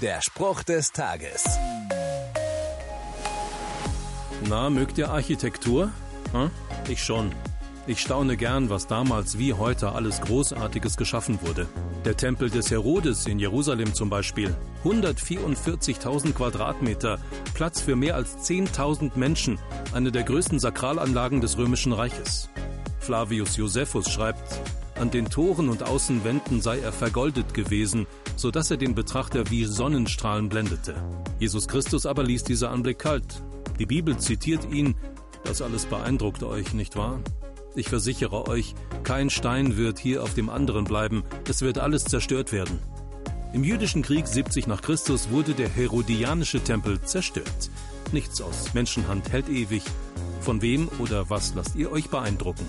Der Spruch des Tages. Na, mögt ihr Architektur? Hm? Ich schon. Ich staune gern, was damals wie heute alles Großartiges geschaffen wurde. Der Tempel des Herodes in Jerusalem zum Beispiel. 144.000 Quadratmeter, Platz für mehr als 10.000 Menschen, eine der größten Sakralanlagen des Römischen Reiches. Flavius Josephus schreibt, an den Toren und Außenwänden sei er vergoldet gewesen, so dass er den Betrachter wie Sonnenstrahlen blendete. Jesus Christus aber ließ dieser Anblick kalt. Die Bibel zitiert ihn, das alles beeindruckt euch, nicht wahr? Ich versichere euch, kein Stein wird hier auf dem anderen bleiben, es wird alles zerstört werden. Im jüdischen Krieg 70 nach Christus wurde der herodianische Tempel zerstört. Nichts aus Menschenhand hält ewig. Von wem oder was lasst ihr euch beeindrucken?